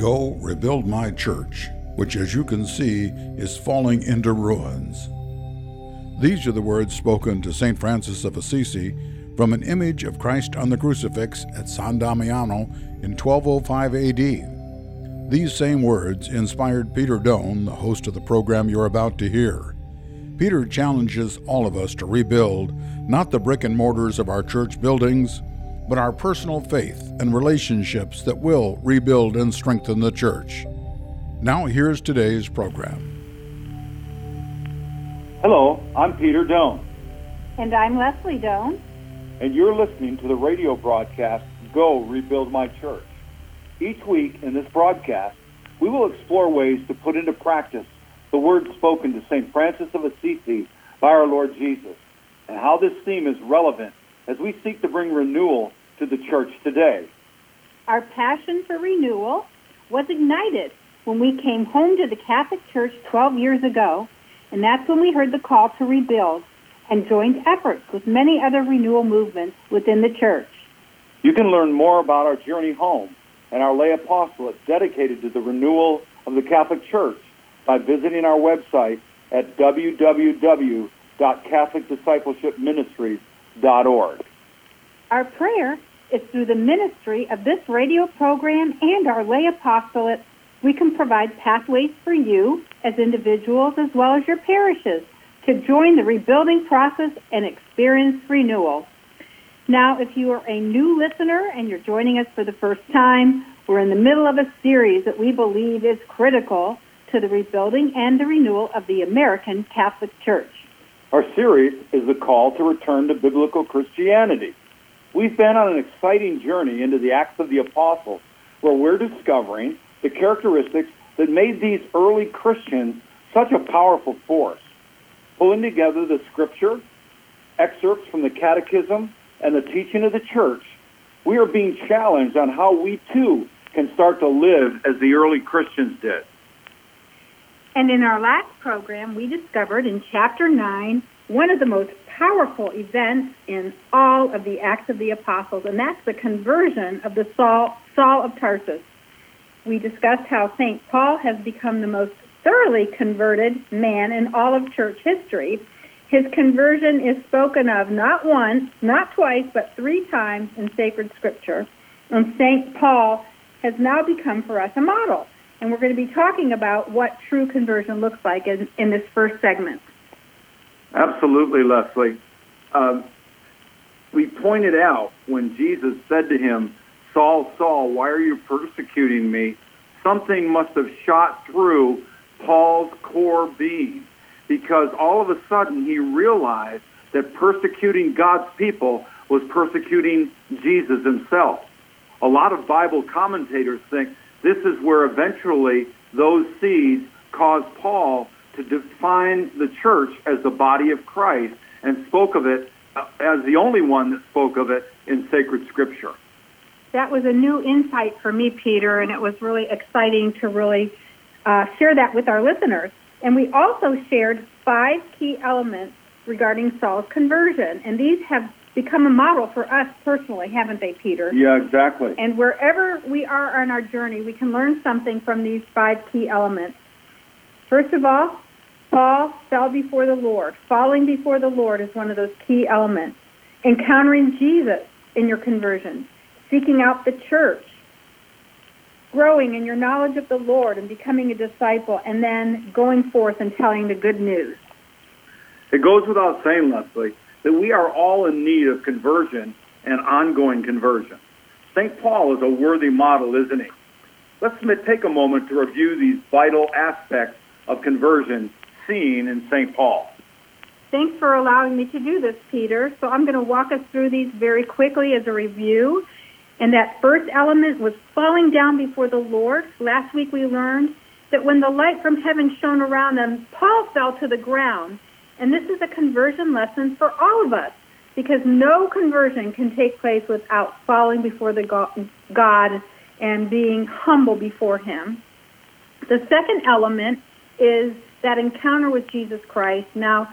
Go rebuild my church, which, as you can see, is falling into ruins. These are the words spoken to St. Francis of Assisi from an image of Christ on the crucifix at San Damiano in 1205 AD. These same words inspired Peter Doan, the host of the program you're about to hear. Peter challenges all of us to rebuild not the brick and mortars of our church buildings, but our personal faith and relationships that will rebuild and strengthen the church. Now, here's today's program. Hello, I'm Peter Doan. And I'm Leslie Doan. And you're listening to the radio broadcast, Go Rebuild My Church. Each week in this broadcast, we will explore ways to put into practice the words spoken to St. Francis of Assisi by our Lord Jesus, and how this theme is relevant as we seek to bring renewal to the church today. Our passion for renewal was ignited when we came home to the Catholic Church 12 years ago and that's when we heard the call to rebuild and joined efforts with many other renewal movements within the church. You can learn more about our journey home and our lay apostolate dedicated to the renewal of the Catholic Church by visiting our website at www.catholicdiscipleshipministries.org. Our prayer is through the ministry of this radio program and our lay apostolate we can provide pathways for you as individuals as well as your parishes to join the rebuilding process and experience renewal. Now, if you are a new listener and you're joining us for the first time, we're in the middle of a series that we believe is critical to the rebuilding and the renewal of the American Catholic Church. Our series is the call to return to biblical Christianity. We've been on an exciting journey into the Acts of the Apostles where we're discovering the characteristics that made these early Christians such a powerful force. Pulling together the scripture, excerpts from the catechism, and the teaching of the church, we are being challenged on how we too can start to live as the early Christians did. And in our last program, we discovered in chapter 9 one of the most powerful events in all of the Acts of the Apostles, and that's the conversion of the Saul, Saul of Tarsus we discussed how St. Paul has become the most thoroughly converted man in all of church history. His conversion is spoken of not once, not twice, but three times in sacred scripture. And St. Paul has now become for us a model. And we're going to be talking about what true conversion looks like in, in this first segment. Absolutely, Leslie. Um, we pointed out when Jesus said to him, Saul, Saul, why are you persecuting me? Something must have shot through Paul's core being because all of a sudden he realized that persecuting God's people was persecuting Jesus himself. A lot of Bible commentators think this is where eventually those seeds caused Paul to define the church as the body of Christ and spoke of it uh, as the only one that spoke of it in sacred scripture that was a new insight for me, Peter, and it was really exciting to really uh, share that with our listeners. And we also shared five key elements regarding Saul's conversion, and these have become a model for us personally, haven't they, Peter? Yeah, exactly. And wherever we are on our journey, we can learn something from these five key elements. First of all, Paul fell before the Lord. Falling before the Lord is one of those key elements. Encountering Jesus in your conversion seeking out the church, growing in your knowledge of the Lord and becoming a disciple, and then going forth and telling the good news. It goes without saying, Leslie, that we are all in need of conversion and ongoing conversion. St. Paul is a worthy model, isn't he? Let's take a moment to review these vital aspects of conversion seen in St. Paul. Thanks for allowing me to do this, Peter. So I'm going to walk us through these very quickly as a review. And that first element was falling down before the Lord. Last week we learned that when the light from heaven shone around them, Paul fell to the ground. And this is a conversion lesson for all of us because no conversion can take place without falling before the God and being humble before him. The second element is that encounter with Jesus Christ. Now,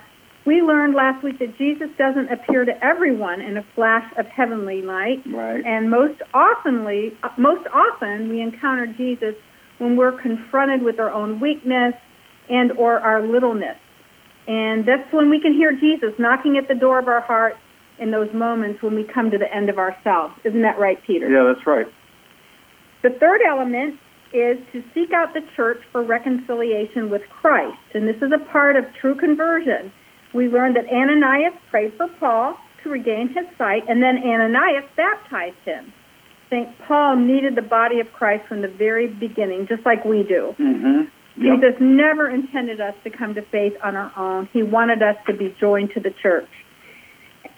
we learned last week that Jesus doesn't appear to everyone in a flash of heavenly light. Right. And most oftenly, most often we encounter Jesus when we're confronted with our own weakness and or our littleness. And that's when we can hear Jesus knocking at the door of our heart in those moments when we come to the end of ourselves. Isn't that right, Peter? Yeah, that's right. The third element is to seek out the church for reconciliation with Christ. And this is a part of true conversion. We learned that Ananias prayed for Paul to regain his sight, and then Ananias baptized him. St. Paul needed the body of Christ from the very beginning, just like we do. Mm-hmm. Yep. Jesus never intended us to come to faith on our own. He wanted us to be joined to the church.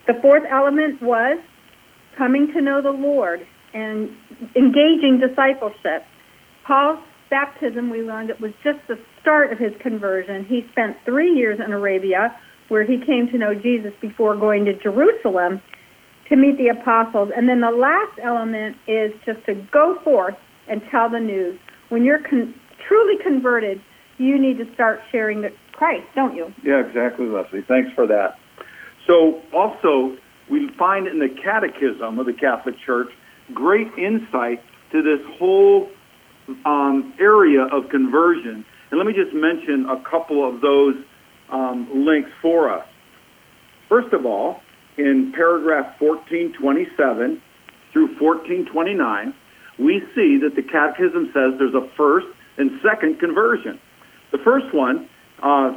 The fourth element was coming to know the Lord and engaging discipleship. Paul's baptism, we learned it was just the start of his conversion. He spent three years in Arabia where he came to know Jesus before going to Jerusalem to meet the apostles. And then the last element is just to go forth and tell the news. When you're con- truly converted, you need to start sharing the Christ, don't you? Yeah, exactly, Leslie. Thanks for that. So, also, we find in the Catechism of the Catholic Church great insight to this whole um, area of conversion. And let me just mention a couple of those um, links for us. First of all, in paragraph 1427 through 1429, we see that the Catechism says there's a first and second conversion. The first one, uh,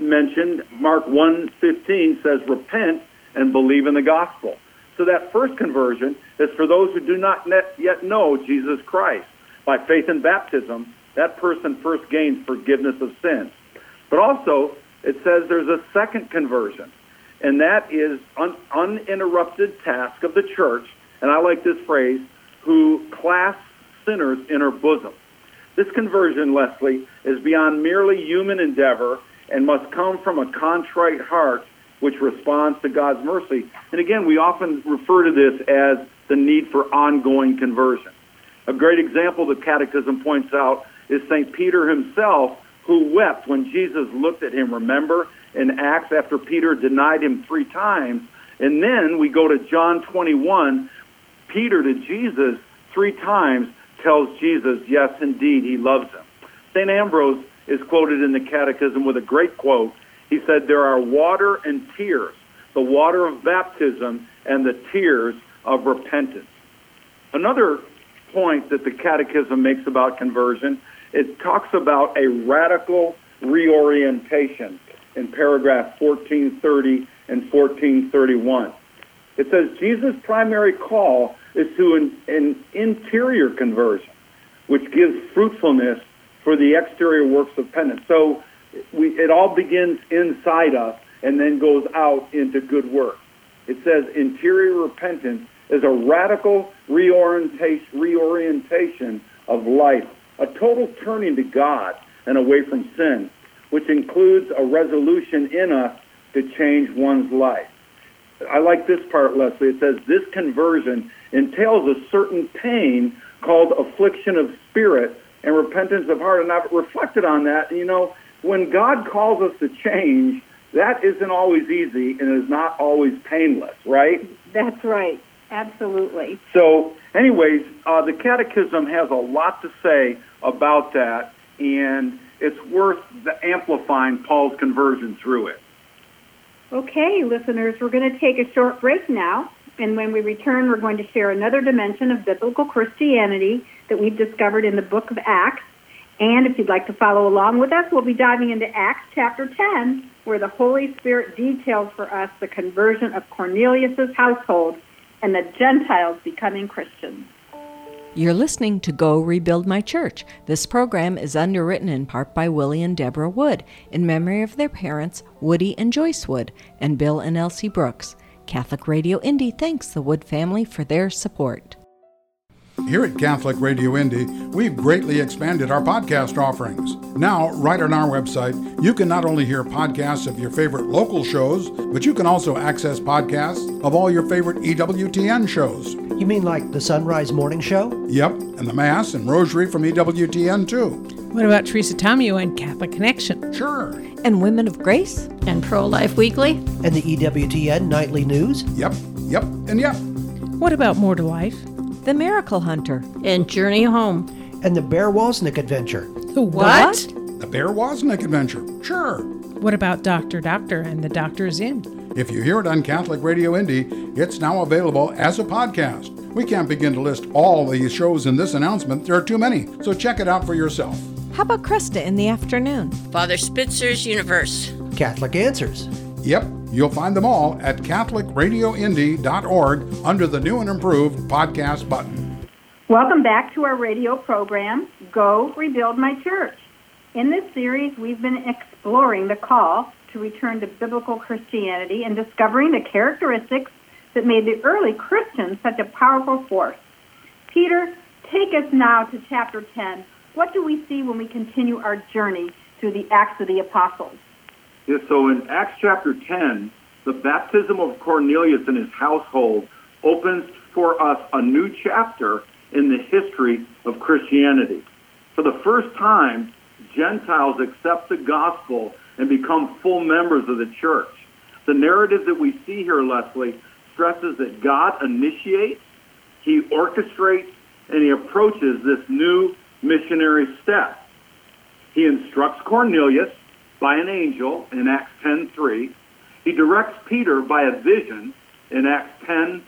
mentioned, Mark 1.15 says, repent and believe in the gospel. So that first conversion is for those who do not yet know Jesus Christ. By faith in baptism, that person first gains forgiveness of sins. But also, it says there's a second conversion, and that is un- uninterrupted task of the church, and I like this phrase, who clasps sinners in her bosom. This conversion, Leslie, is beyond merely human endeavor and must come from a contrite heart which responds to God's mercy. And again, we often refer to this as the need for ongoing conversion. A great example the Catechism points out is St. Peter himself, who wept when Jesus looked at him. Remember in Acts after Peter denied him three times. And then we go to John 21. Peter to Jesus three times tells Jesus, yes, indeed, he loves him. St. Ambrose is quoted in the Catechism with a great quote. He said, There are water and tears, the water of baptism and the tears of repentance. Another point that the Catechism makes about conversion it talks about a radical reorientation in paragraph 1430 and 1431. It says Jesus' primary call is to an, an interior conversion, which gives fruitfulness for the exterior works of penance. So we, it all begins inside us and then goes out into good work. It says interior repentance is a radical reorientation, of life a total turning to God and away from sin, which includes a resolution in us to change one's life. I like this part, Leslie. It says this conversion entails a certain pain called affliction of spirit and repentance of heart. And I've reflected on that. You know, when God calls us to change, that isn't always easy and is not always painless, right? That's right. Absolutely. So, anyways, uh, the Catechism has a lot to say about that, and it's worth amplifying Paul's conversion through it. Okay, listeners, we're going to take a short break now, and when we return, we're going to share another dimension of biblical Christianity that we've discovered in the book of Acts. And if you'd like to follow along with us, we'll be diving into Acts chapter 10, where the Holy Spirit details for us the conversion of Cornelius' household and the Gentiles becoming Christians. You're listening to Go Rebuild My Church. This program is underwritten in part by Willie and Deborah Wood in memory of their parents, Woody and Joyce Wood, and Bill and Elsie Brooks. Catholic Radio Indy thanks the Wood family for their support. Here at Catholic Radio Indy, we've greatly expanded our podcast offerings. Now, right on our website, you can not only hear podcasts of your favorite local shows, but you can also access podcasts of all your favorite EWTN shows. You mean like the Sunrise Morning Show? Yep, and the Mass and Rosary from EWTN too. What about Teresa Tomeo and Catholic Connection? Sure. And Women of Grace? And Pro Life Weekly? And the EWTN Nightly News? Yep, yep, and yep. What about More to Life? The Miracle Hunter, and Journey Home. and the Bear Wozniak adventure. The what? The Bear Wozniak adventure. Sure. What about Dr. Doctor and the Doctor's Inn? If you hear it on Catholic Radio Indy, it's now available as a podcast. We can't begin to list all the shows in this announcement. There are too many, so check it out for yourself. How about Kresta in the afternoon? Father Spitzer's Universe. Catholic Answers. Yep, you'll find them all at CatholicRadioIndy.org under the new and improved podcast button. Welcome back to our radio program, Go Rebuild My Church. In this series, we've been exploring the call to return to biblical Christianity and discovering the characteristics that made the early Christians such a powerful force. Peter, take us now to chapter 10. What do we see when we continue our journey through the Acts of the Apostles? So in Acts chapter 10, the baptism of Cornelius and his household opens for us a new chapter in the history of Christianity. For the first time, Gentiles accept the gospel and become full members of the church. The narrative that we see here, Leslie, stresses that God initiates, he orchestrates, and he approaches this new missionary step. He instructs Cornelius by an angel in Acts 10:3. He directs Peter by a vision in Acts 10,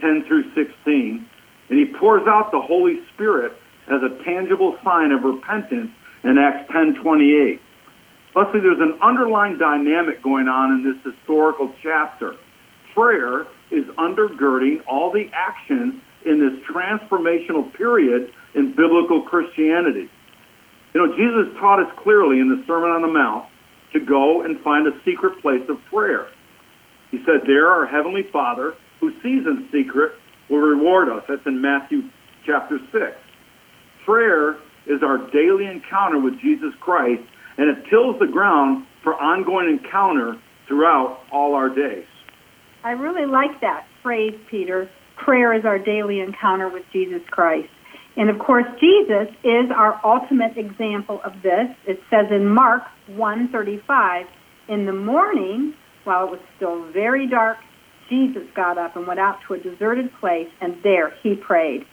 10 through 16, and he pours out the Holy Spirit as a tangible sign of repentance in Acts 10:28. Leslie, there's an underlying dynamic going on in this historical chapter. Prayer is undergirding all the actions in this transformational period in biblical Christianity. You know, Jesus taught us clearly in the Sermon on the Mount to go and find a secret place of prayer. He said, There our Heavenly Father, who sees in secret, will reward us. That's in Matthew chapter 6. Prayer is our daily encounter with Jesus Christ, and it tills the ground for ongoing encounter throughout all our days. I really like that phrase, Peter. Prayer is our daily encounter with Jesus Christ. And of course, Jesus is our ultimate example of this. It says in Mark 1:35, in the morning, while it was still very dark, Jesus got up and went out to a deserted place, and there he prayed.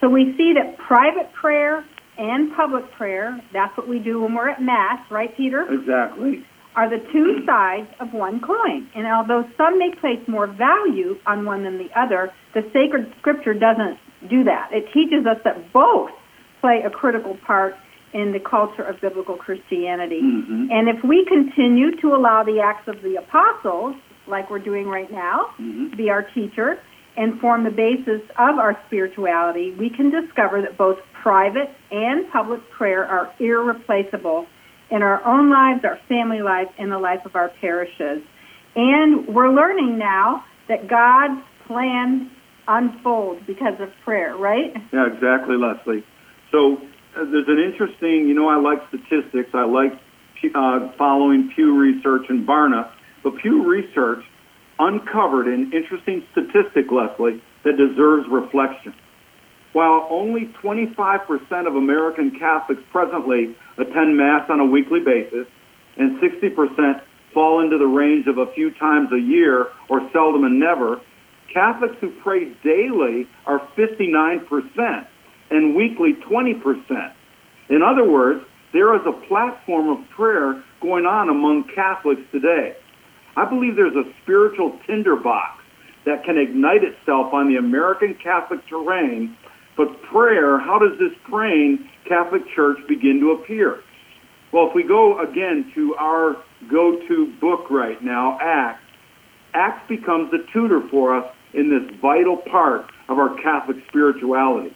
So we see that private prayer and public prayer, that's what we do when we're at Mass, right, Peter? Exactly. Are the two sides of one coin. And although some may place more value on one than the other, the sacred scripture doesn't do that. It teaches us that both play a critical part in the culture of biblical Christianity. Mhm. And if we continue to allow the Acts of the Apostles, like we're doing right now, Mhm. be our teacher and form the basis of our spirituality, we can discover that both private and public prayer are irreplaceable in our own lives, our family lives, and the life of our parishes. And we're learning now that God's plan unfolds because of prayer, right? Yeah, exactly, Leslie. So there's an interesting, you know, I like statistics. I like uh, following Pew Research and Barna, but Pew Research uncovered an interesting statistic, Leslie, that deserves reflection. While only 25% of American Catholics presently attend Mass on a weekly basis, and 60% fall into the range of a few times a year or seldom and never, Catholics who pray daily are 59% and weekly 20%. In other words, there is a platform of prayer going on among Catholics today. I believe there's a spiritual tinderbox that can ignite itself on the American Catholic terrain, but prayer, how does this praying Catholic Church begin to appear? Well, if we go again to our go to book right now, Acts, Acts becomes the tutor for us in this vital part of our Catholic spirituality.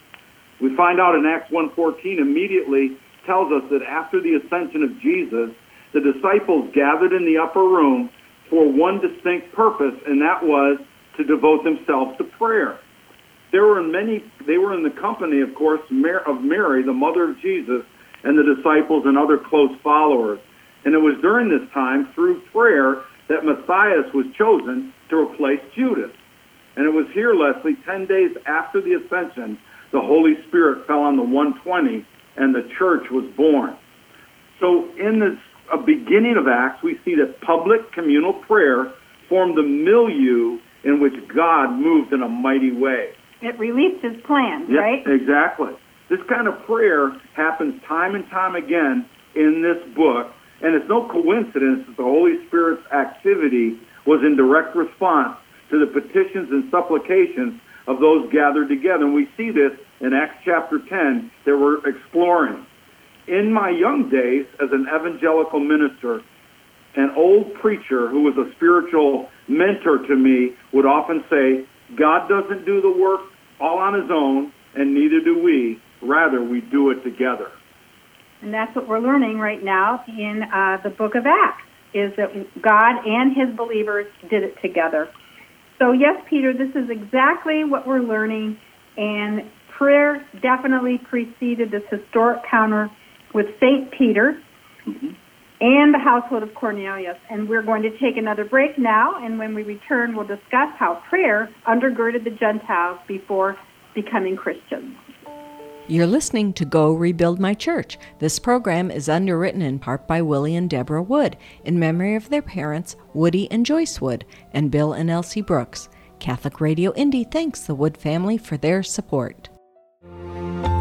We find out in Acts 1:14 immediately tells us that after the ascension of Jesus, the disciples gathered in the upper room for one distinct purpose, and that was to devote themselves to prayer. There were many they were in the company, of course, of Mary, the mother of Jesus, and the disciples and other close followers. And it was during this time, through prayer, that Matthias was chosen to replace Judas. And it was here, Leslie, 10 days after the ascension, the Holy Spirit fell on the 120 and the church was born. So in this uh, beginning of Acts, we see that public communal prayer formed the milieu in which God moved in a mighty way. It released his plans, Yeah, right? Exactly. This kind of prayer happens time and time again in this book, and it's no coincidence that the Holy Spirit's activity was in direct response to the petitions and supplications of those gathered together. And we see this in Acts chapter 10 that we're exploring. In my young days as an evangelical minister, an old preacher who was a spiritual mentor to me would often say, God doesn't do the work all on his own, and neither do we. Rather, we do it together. And that's what we're learning right now in uh, the book of Acts, is that God and his believers did it together. So, yes, Peter, this is exactly what we're learning, and prayer definitely preceded this historic counter with St. Peter mm-hmm. and the household of Cornelius. And we're going to take another break now, and when we return, we'll discuss how prayer undergirded the Gentiles before becoming Christians. You're listening to Go Rebuild My Church. This program is underwritten in part by Willie and Deborah Wood in memory of their parents, Woody and Joyce Wood, and Bill and Elsie Brooks. Catholic Radio Indy thanks the Wood family for their support.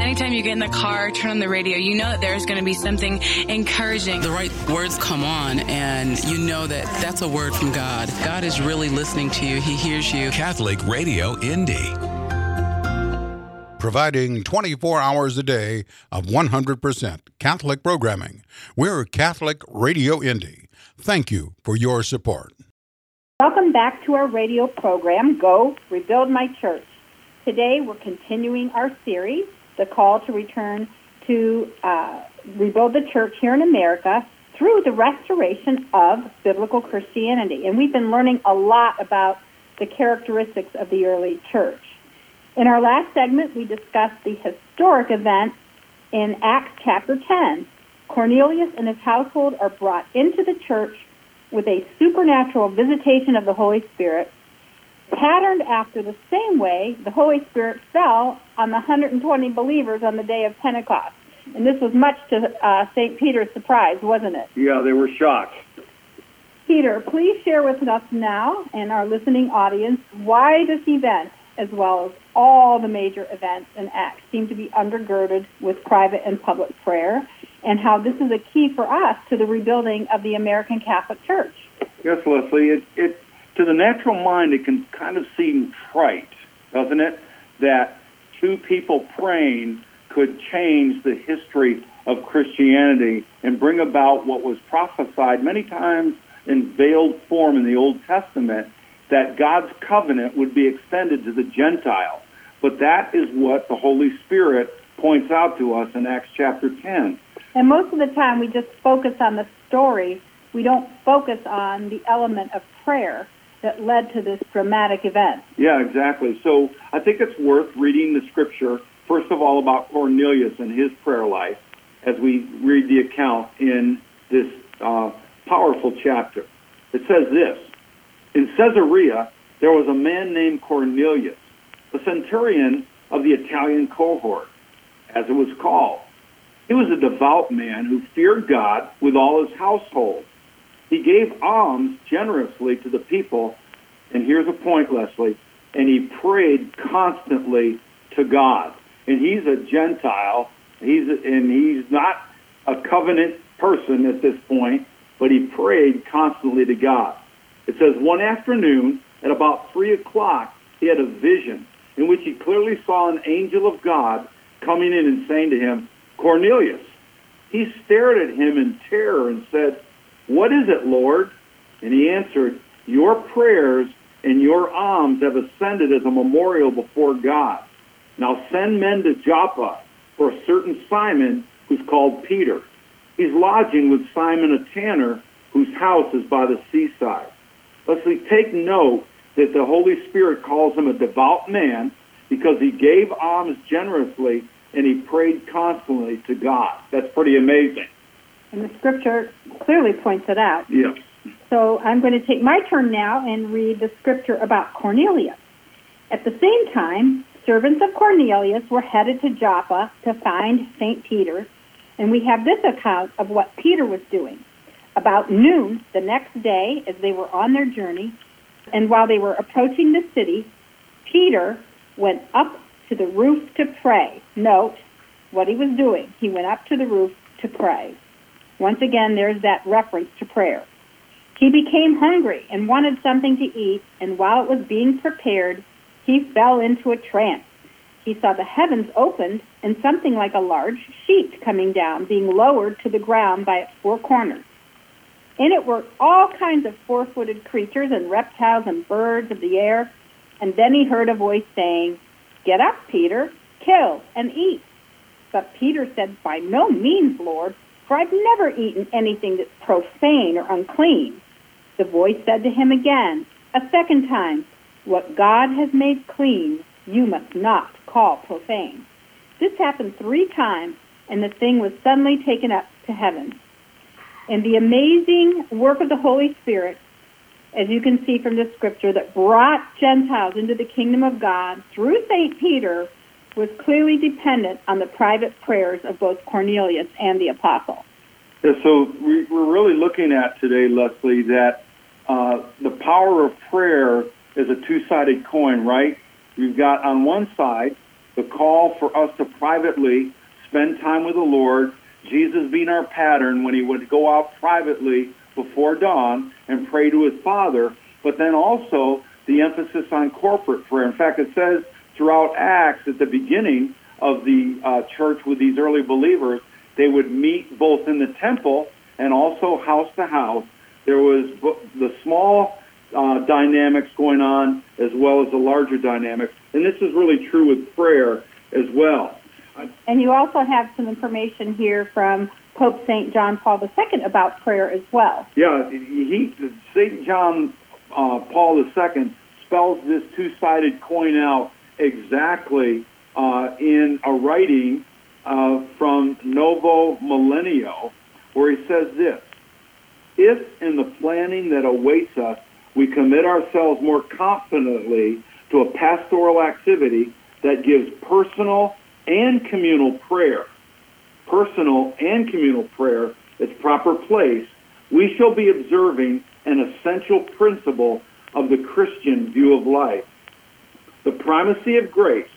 Anytime you get in the car, turn on the radio, you know that there's going to be something encouraging. The right words come on, and you know that that's a word from God. God is really listening to you, He hears you. Catholic Radio Indy. Providing 24 hours a day of 100% Catholic programming. We're Catholic Radio Indy. Thank you for your support. Welcome back to our radio program, Go Rebuild My Church. Today we're continuing our series the call to return to uh, rebuild the church here in America through the restoration of biblical Christianity. And we've been learning a lot about the characteristics of the early church. In our last segment, we discussed the historic event in Acts chapter 10. Cornelius and his household are brought into the church with a supernatural visitation of the Holy Spirit patterned after the same way the Holy Spirit fell on the 120 believers on the day of Pentecost. And this was much to uh, St. Peter's surprise, wasn't it? Yeah, they were shocked. Peter, please share with us now and our listening audience why this event, as well as all the major events and Acts, seem to be undergirded with private and public prayer, and how this is a key for us to the rebuilding of the American Catholic Church. Yes, Leslie. It, it to the natural mind, it can kind of seem trite, doesn't it? That two people praying could change the history of Christianity and bring about what was prophesied many times in veiled form in the Old Testament that God's covenant would be extended to the Gentiles. But that is what the Holy Spirit points out to us in Acts chapter 10. And most of the time we just focus on the story. We don't focus on the element of prayer that led to this dramatic event. Yeah, exactly. So I think it's worth reading the scripture, first of all, about Cornelius and his prayer life as we read the account in this uh, powerful chapter. It says this In Caesarea, there was a man named Cornelius, a centurion of the Italian cohort, as it was called. He was a devout man who feared God with all his household he gave alms generously to the people. And here's a point, Leslie. And he prayed constantly to God. And he's a Gentile. He's and he's not a covenant person at this point, but he prayed constantly to God. It says one afternoon at about three o'clock, he had a vision in which he clearly saw an angel of God coming in and saying to him, Cornelius. He stared at him in terror and said, what is it, Lord? And he answered, Your prayers and your alms have ascended as a memorial before God. Now send men to Joppa for a certain Simon who's called Peter. He's lodging with Simon a tanner whose house is by the seaside. Let's Leslie, take note that the Holy Spirit calls him a devout man because he gave alms generously and he prayed constantly to God. That's pretty amazing. And the scripture clearly points it out. Yes. So I'm going to take my turn now and read the scripture about Cornelius. At the same time, servants of Cornelius were headed to Joppa to find St. Peter, and we have this account of what Peter was doing. About noon the next day, as they were on their journey, and while they were approaching the city, Peter went up to the roof to pray. Note, what he was doing. He went up to the roof to pray. Once again, there's that reference to prayer. He became hungry and wanted something to eat, and while it was being prepared, he fell into a trance. He saw the heavens opened and something like a large sheet coming down, being lowered to the ground by its four corners. In it were all kinds of four footed creatures and reptiles and birds of the air. And then he heard a voice saying, Get up, Peter, kill and eat. But Peter said, By no means, Lord, for I've never eaten anything that's profane or unclean. The voice said to him again, a second time, What God has made clean, you must not call profane. This happened three times, and the thing was suddenly taken up to heaven. And the amazing work of the Holy Spirit, as you can see from the scripture, that brought Gentiles into the kingdom of God through St. Peter was clearly dependent on the private prayers of both Cornelius and the apostle. Yeah, so we, we're really looking at today, Leslie, that uh, the power of prayer is a two-sided coin, right? We've got on one side the call for us to privately spend time with the Lord, Jesus being our pattern when he would go out privately before dawn and pray to his Father, but then also the emphasis on corporate prayer. In fact, it says throughout Acts at the beginning of the uh, church with these early believers, they would meet both in the temple and also house to house. There was the small uh, dynamics going on as well as the larger dynamics. And this is really true with prayer as well. And you also have some information here from Pope St. John Paul II about prayer as well. Yeah, he, St. John uh, Paul II spells this two-sided coin out exactly uh, in a writing uh, from Novo Millennio, where he says this, if in the planning that awaits us we commit ourselves more confidently to a pastoral activity that gives personal and communal prayer, personal and communal prayer its proper place, we shall be observing an essential principle of the Christian view of life the primacy of grace,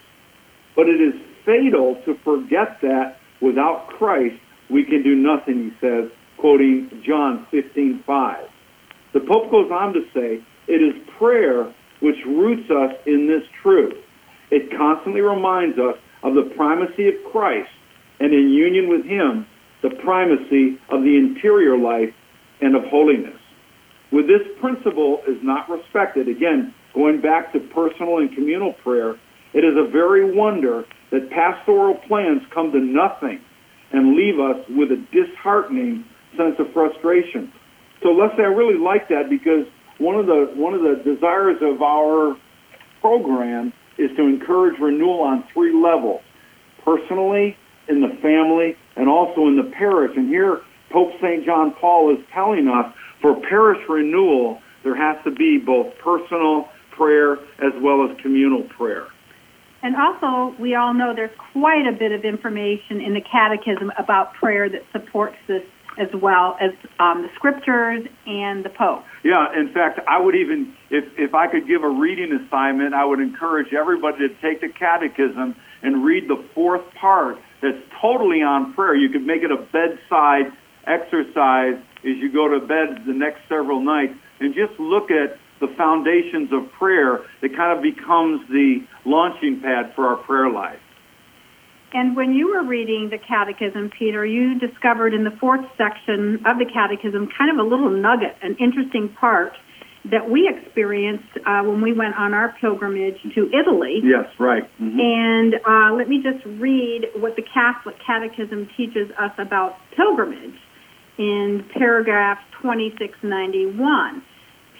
but it is fatal to forget that without Christ we can do nothing, he says, quoting John 15:5. The Pope goes on to say, it is prayer which roots us in this truth. It constantly reminds us of the primacy of Christ and in union with him, the primacy of the interior life and of holiness. With this principle is not respected, again, going back to personal and communal prayer, it is a very wonder that pastoral plans come to nothing and leave us with a disheartening sense of frustration. So Leslie, I really like that because one of the one of the desires of our program is to encourage renewal on three levels: personally, in the family, and also in the parish. And here, Pope St. John Paul is telling us for parish renewal, there has to be both personal prayer as well as communal prayer. And also, we all know there's quite a bit of information in the Catechism about prayer that supports this as well as um, the scriptures and the Pope. Yeah, in fact, I would even, if, if I could give a reading assignment, I would encourage everybody to take the Catechism and read the fourth part that's totally on prayer. You could make it a bedside exercise as you go to bed the next several nights and just look at the foundations of prayer that kind of becomes the launching pad for our prayer life. And when you were reading the Catechism, Peter, you discovered in the fourth section of the Catechism kind of a little nugget, an interesting part that we experienced uh, when we went on our pilgrimage to Italy. Yes, right. Mm-hmm. And uh, let me just read what the Catholic Catechism teaches us about pilgrimage in paragraph 2691.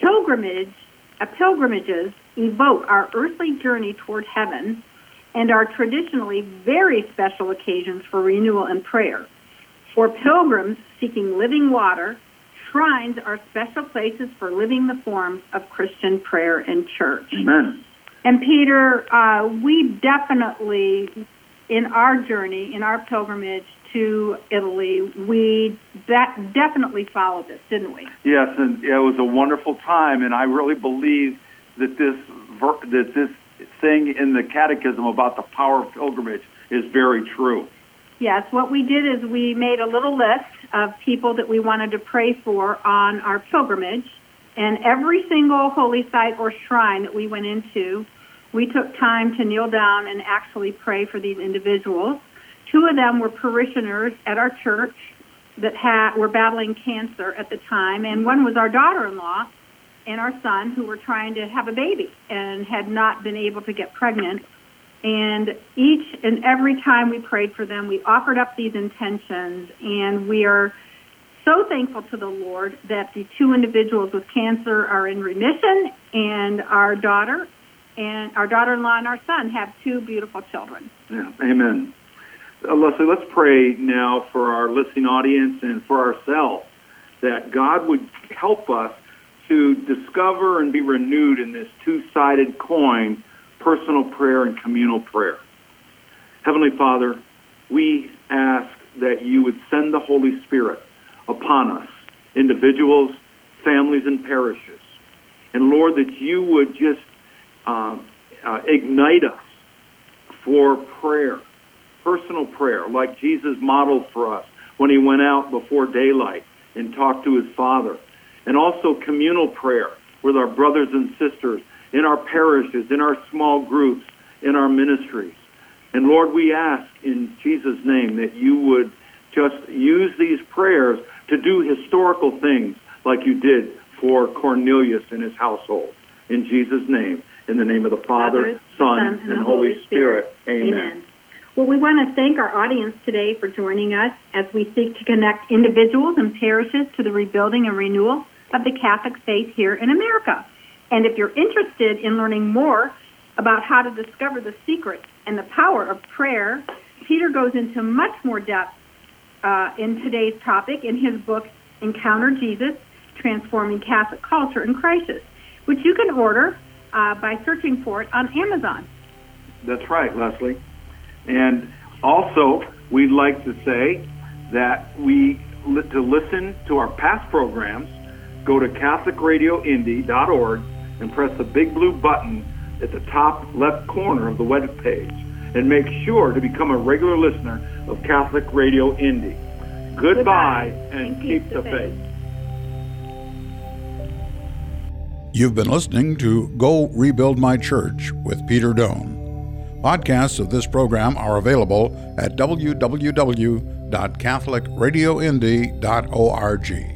Pilgrimage, uh, pilgrimages evoke our earthly journey toward heaven and are traditionally very special occasions for renewal and prayer. For pilgrims seeking living water, shrines are special places for living the forms of Christian prayer and church. Amen. And Peter, uh, we definitely, in our journey, in our pilgrimage to Italy, we that definitely followed this, didn't we? Yes, and it was a wonderful time, and I really believe that this that this thing in the Catechism about the power of pilgrimage is very true. Yes, what we did is we made a little list of people that we wanted to pray for on our pilgrimage. And every single holy site or shrine that we went into, we took time to kneel down and actually pray for these individuals. Two of them were parishioners at our church that had, were battling cancer at the time, and one was our daughter-in-law and our son who were trying to have a baby and had not been able to get pregnant. And each and every time we prayed for them, we offered up these intentions, and we are so thankful to the Lord that the two individuals with cancer are in remission, and our daughter and our daughter-in-law and our son have two beautiful children. Yeah, amen. Uh, Leslie, let's pray now for our listening audience and for ourselves that God would help us to discover and be renewed in this two-sided coin, personal prayer and communal prayer. Heavenly Father, we ask that you would send the Holy Spirit upon us, individuals, families, and parishes. And Lord, that you would just uh, uh, ignite us for prayer, personal prayer, like Jesus modeled for us when he went out before daylight and talked to his Father. And also communal prayer with our brothers and sisters in our parishes, in our small groups, in our ministries. And Lord, we ask in Jesus' name that you would just use these prayers to do historical things like you did for Cornelius and his household. In Jesus' name, in the name of the Father, Son, and, and Holy Spirit. Spirit. Amen. Amen. Well, we want to thank our audience today for joining us as we seek to connect individuals and parishes to the rebuilding and renewal of the Catholic faith here in America. And if you're interested in learning more about how to discover the secret and the power of prayer, Peter goes into much more depth uh, in today's topic in his book, Encounter Jesus Transforming Catholic Culture in Crisis, which you can order uh, by searching for it on Amazon. That's right, Leslie. And also, we'd like to say that we to listen to our past programs, go to CatholicRadioIndy.org and press the big blue button at the top left corner of the web page and make sure to become a regular listener of Catholic Radio Indy. Goodbye, Goodbye and, and, keep, keep the faith. faith. You've been listening to Go Rebuild My Church with Peter Doan. Podcasts of this program are available at www.catholicradioindy.org.